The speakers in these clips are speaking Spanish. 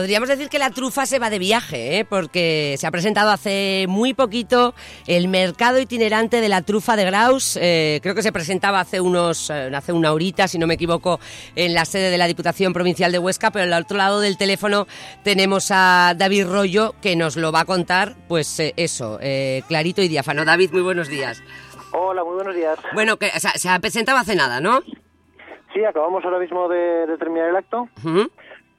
Podríamos decir que la trufa se va de viaje, ¿eh? porque se ha presentado hace muy poquito el mercado itinerante de la trufa de Graus. Eh, creo que se presentaba hace unos, eh, hace una horita, si no me equivoco, en la sede de la Diputación Provincial de Huesca, pero al otro lado del teléfono tenemos a David Rollo que nos lo va a contar, pues eso, clarito y diáfano. David, muy buenos días. Hola, muy buenos días. Bueno, que se ha presentado hace nada, ¿no? Sí, acabamos ahora mismo de, terminar el acto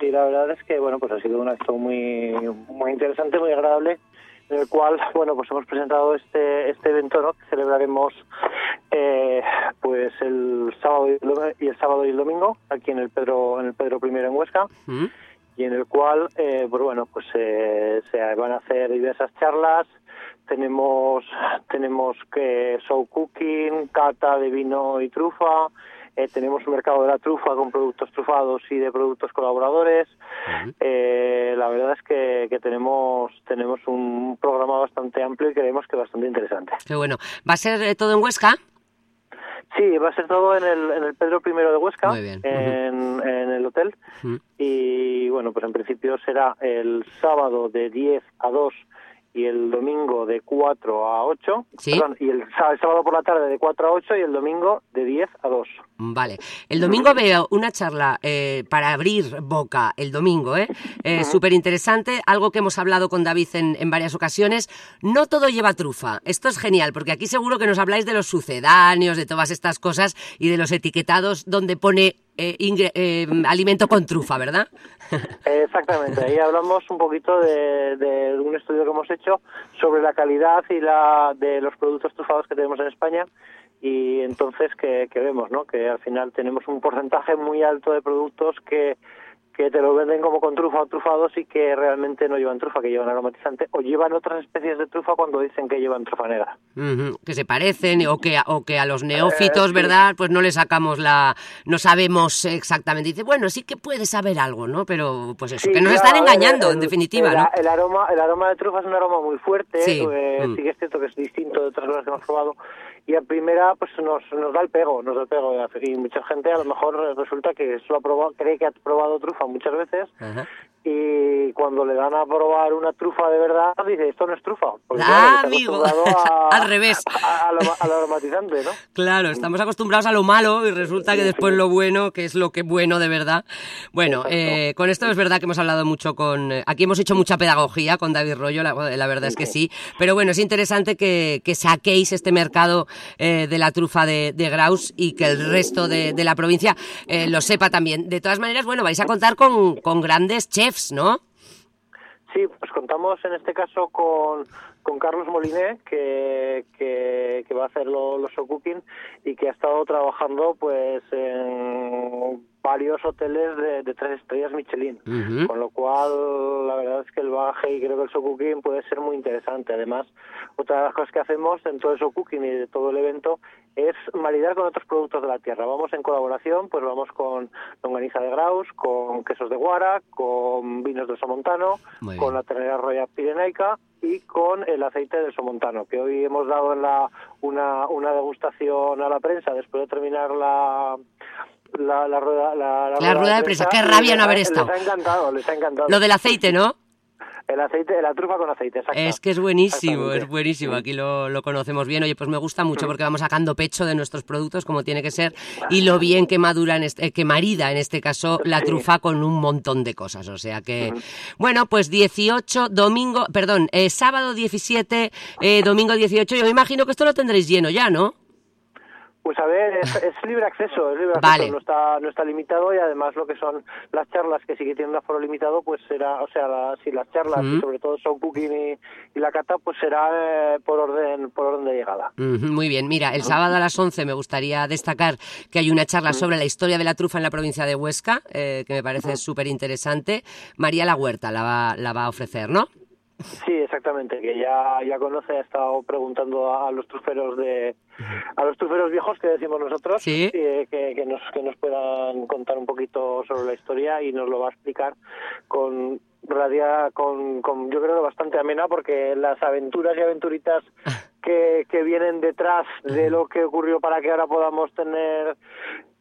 y la verdad es que bueno pues ha sido un acto muy muy interesante muy agradable en el cual bueno pues hemos presentado este este evento ¿no? que celebraremos eh, pues el sábado y el sábado y el domingo aquí en el Pedro en el Pedro I en Huesca. Y en el cual eh, pues bueno pues eh, se van a hacer diversas charlas. Tenemos tenemos que show cooking cata de vino y trufa eh, tenemos un mercado de la trufa con productos trufados y de productos colaboradores. eh, la verdad es que, que, tenemos tenemos un programa bastante amplio y creemos que bastante interesante. Qué bueno. ¿Va a ser eh, todo en Huesca? Sí, va a ser todo en el, en el Pedro I de Huesca, En, en, el hotel. Y bueno, pues en principio será el sábado de 10 a 2 y el domingo de 4 a 8. ¿Sí? Perdón, y el, sábado por la tarde de 4 a 8 y el domingo de 10 a 2. Vale. El domingo veo una charla eh, para abrir boca el domingo, ¿eh? eh Súper interesante, algo que hemos hablado con David en, en, varias ocasiones. No todo lleva trufa. Esto es genial, porque aquí seguro que nos habláis de los sucedáneos, de todas estas cosas y de los etiquetados donde pone eh, eh, alimento con trufa, ¿verdad? Exactamente, ahí hablamos un poquito de, de, un estudio que hemos hecho sobre la calidad y la de los productos trufados que tenemos en España y entonces que, que vemos, ¿no? Que al final tenemos un porcentaje muy alto de productos que que te lo venden como con trufa o trufados y que realmente no llevan trufa, que llevan aromatizante o llevan otras especies de trufa cuando dicen que llevan trufa negra. que se parecen o que, o que a los neófitos, eh, ¿verdad? Pues no le sacamos la... no sabemos exactamente. Dice, bueno, sí que puede saber algo, ¿no? Pero pues eso, que nos están engañando, en definitiva, ¿no? El aroma, el aroma de trufa es un aroma muy fuerte, sí, eh, mm. sí que es cierto que es distinto de otras cosas que hemos probado y a primera pues nos, nos da el pego, nos da el pego y mucha gente a lo mejor resulta que solo ha probado, cree que ha probado trufa muchas veces y cuando le dan a probar una trufa de verdad dice esto no es trufa porque, ah, amigo. al revés. a, lo, aromatizante ¿no? claro estamos acostumbrados a lo malo y resulta que después lo bueno que es lo que bueno de verdad. Bueno eh, con esto es verdad que hemos hablado mucho con eh, aquí hemos hecho mucha pedagogía con David Rollo la, verdad es que sí. pero bueno es interesante que, que saquéis este mercado eh, de la trufa de, de, Graus y que el resto de, de la provincia lo sepa también. De todas maneras bueno vais a contar con, con grandes chefs ¿no? Sí, pues contamos en este caso con, con Carlos Moliné, que, que, va a hacer los cooking y que ha estado trabajando pues en varios hoteles de, tres estrellas Michelin, con lo cual la verdad es que el bagaje y creo que el show cooking puede ser muy interesante. Además, otra de las cosas que hacemos en todo el show cooking y de todo el evento es maridar con otros productos de la tierra. Vamos en colaboración, pues vamos con longaniza de Graus, con quesos de Guara, con vinos del Somontano, con la ternera roya pirenaica y con el aceite del Somontano, que hoy hemos dado en la una, una degustación a la prensa después de terminar la la, la, rueda, la, rueda, de prensa. Qué rabia no haber estado. Les ha encantado, les ha encantado. Lo del aceite, ¿no? El aceite, la trufa con aceite, exacto. Es que es buenísimo, es buenísimo. Aquí lo, lo, conocemos bien. Oye, pues me gusta mucho porque vamos sacando pecho de nuestros productos como tiene que ser y lo bien que madura, en este, que marida en este caso la trufa con un montón de cosas. O sea que, bueno, pues 18, domingo, perdón, eh, sábado 17, eh, domingo 18. Yo me imagino que esto lo tendréis lleno ya, ¿no? Pues a ver, es, libre acceso, es libre acceso, no está no está limitado y además lo que son las charlas que sí que tienen un aforo limitado, pues será, o sea, si las charlas y sobre todo son cooking y, la cata, pues será eh, por orden por orden de llegada. muy bien, mira, el sábado a las 11 me gustaría destacar que hay una charla sobre la historia de la trufa en la provincia de Huesca, eh, que me parece súper interesante. María La Huerta la va, la va a ofrecer, ¿no? Sí, exactamente, que ya, ya conoce, ha estado preguntando a, los truferos de a los viejos que decimos nosotros que, que, nos que nos puedan contar un poquito sobre la historia y nos lo va a explicar con radia con, con yo creo que bastante amena porque las aventuras y aventuritas que, que vienen detrás de lo que ocurrió para que ahora podamos tener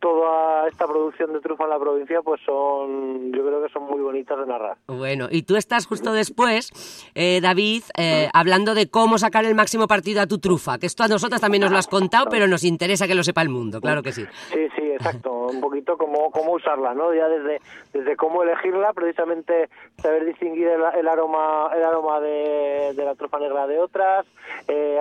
toda esta producción de trufa en la provincia, pues son, yo creo que son muy bonitas de narrar. Bueno, y tú estás justo después, eh, David, eh, hablando de cómo sacar el máximo partido a tu trufa, que esto a nosotros también nos lo has contado, pero nos interesa que lo sepa el mundo, claro que sí. Sí, sí, exacto, un poquito cómo, cómo usarla, ¿no? Ya desde, desde cómo elegirla, precisamente saber distinguir el, aroma el aroma de, la trufa negra de otras, eh,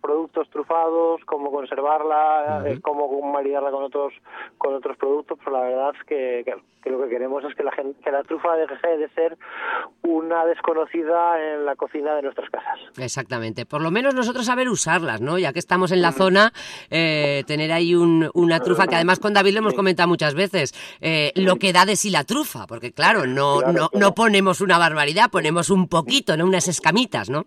productos trufados, cómo conservarla, cómo maridarla con otros con otros productos, pero la verdad es que, lo que queremos es que la, gente, que la trufa deje de ser una desconocida en la cocina de nuestras casas. Exactamente, por lo menos nosotros saber usarlas, ¿no? Ya que estamos en la zona, eh, tener ahí una trufa que además con David lo hemos comentado muchas veces, eh, lo que da de sí la trufa, porque claro, no, no, no ponemos una barbaridad, ponemos un poquito, ¿no? Unas escamitas, ¿no?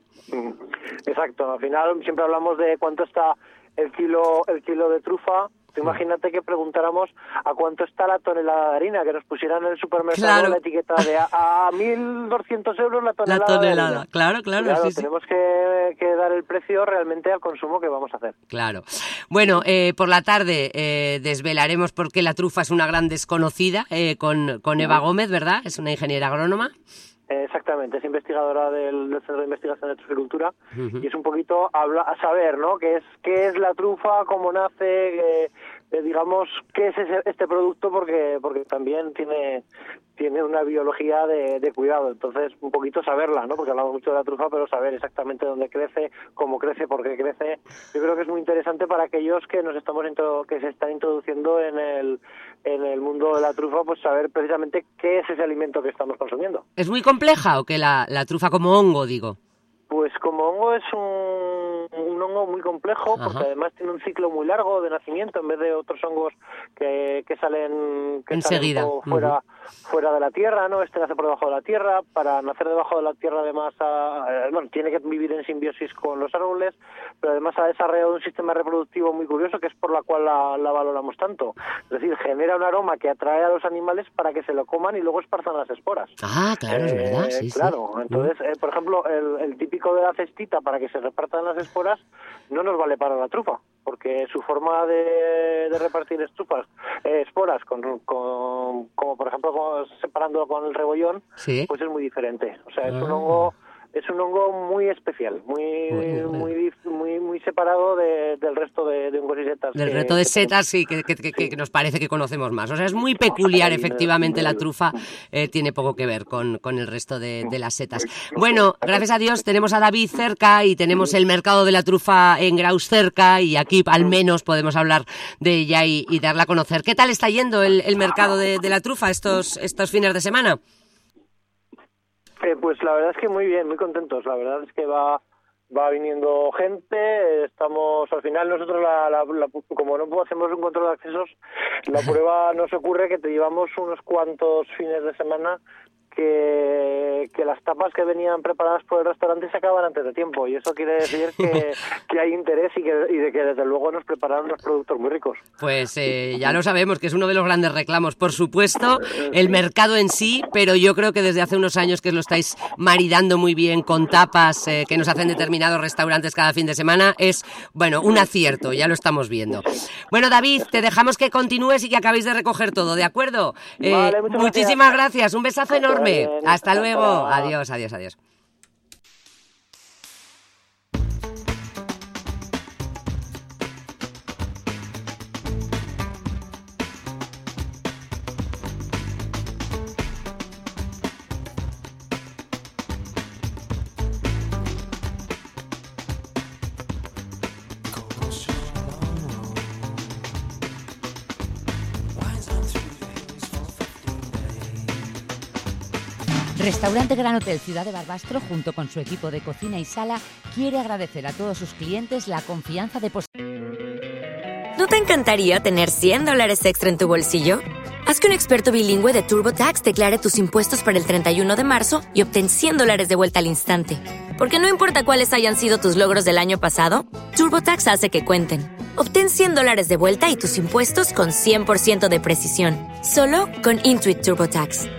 Exacto, al final siempre hablamos de cuánto está el kilo, el kilo de trufa imagínate que preguntáramos a cuánto está la tonelada de harina, que nos pusieran en el supermercado la etiqueta de a, 1.200 euros la tonelada. La tonelada, claro, claro. tenemos Que, dar el precio realmente al consumo que vamos a hacer. Claro. Bueno, eh, por la tarde eh, desvelaremos por qué la trufa es una gran desconocida eh, con, con Eva Gómez, ¿verdad? Es una ingeniera agrónoma. Exactamente, es investigadora del, Centro de Investigación de Truficultura y es un poquito habla, a saber, ¿no? ¿Qué es, qué es la trufa, cómo nace, eh, digamos, qué es este producto, porque porque también tiene tiene una biología de, de, cuidado, entonces un poquito saberla, ¿no? Porque hablamos mucho de la trufa, pero saber exactamente dónde crece, cómo crece, por qué crece, yo creo que es muy interesante para aquellos que nos estamos que se están introduciendo en el en el mundo de la trufa, pues saber precisamente qué es ese alimento que estamos consumiendo. ¿Es muy compleja o que la, la trufa como hongo, digo? Pues como hongo es un, un hongo muy complejo, porque además tiene un ciclo muy largo de nacimiento, en vez de otros hongos que, que salen, que Enseguida. fuera, fuera de la tierra, ¿no? Este nace por debajo de la tierra, para nacer debajo de la tierra además, bueno, tiene que vivir en simbiosis con los árboles, pero además ha desarrollado un sistema reproductivo muy curioso, que es por la cual la, la valoramos tanto. Es decir, genera un aroma que atrae a los animales para que se lo coman y luego esparzan las esporas. Ah, claro, es verdad, eh, sí, Claro, entonces, eh, por ejemplo, el, el típico de la cestita para que se repartan las esporas no nos vale para la trufa, porque su forma de, repartir estrufas, eh, esporas, con, como por ejemplo separando con el rebollón, pues es muy diferente. O sea, es un ah. hongo es un hongo muy especial, muy muy separado del resto de, hongos y setas. Del resto de setas, sí, que, que, nos parece que conocemos más. O sea, es muy peculiar, efectivamente, la trufa eh, tiene poco que ver con, con el resto de, las setas. Bueno, gracias a Dios tenemos a David cerca y tenemos el mercado de la trufa en Graus cerca y aquí al menos podemos hablar de ella y, darla a conocer. ¿Qué tal está yendo el, el mercado de, de la trufa estos, estos fines de semana? Eh, pues la verdad es que muy bien, muy contentos. La verdad es que va va viniendo gente, estamos al final nosotros la, como no hacemos un control de accesos, la prueba nos ocurre que te llevamos unos cuantos fines de semana que, que, las tapas que venían preparadas por el restaurante se acaban antes de tiempo y eso quiere decir que, que hay interés y, que, y de que desde luego nos prepararon unos productos muy ricos. Pues eh, ya lo sabemos, que es uno de los grandes reclamos, por supuesto, el mercado en sí, pero yo creo que desde hace unos años que lo estáis maridando muy bien con tapas eh, que nos hacen determinados restaurantes cada fin de semana, es, bueno, un acierto, ya lo estamos viendo. Bueno, David, te dejamos que continúes y que acabéis de recoger todo, ¿de acuerdo? Eh, muchísimas gracias, un besazo enorme. Hasta luego. Adiós, adiós, adiós. Restaurante Gran Hotel Ciudad de Barbastro, junto con su equipo de cocina y sala, quiere agradecer a todos sus clientes la confianza de ¿No te encantaría tener 100 dólares extra en tu bolsillo? Haz que un experto bilingüe de TurboTax declare tus impuestos para el 31 de marzo y obtén 100 dólares de vuelta al instante. Porque no importa cuáles hayan sido tus logros del año pasado, TurboTax hace que cuenten. Obtén 100 dólares de vuelta y tus impuestos con 100% de precisión, solo con Intuit TurboTax.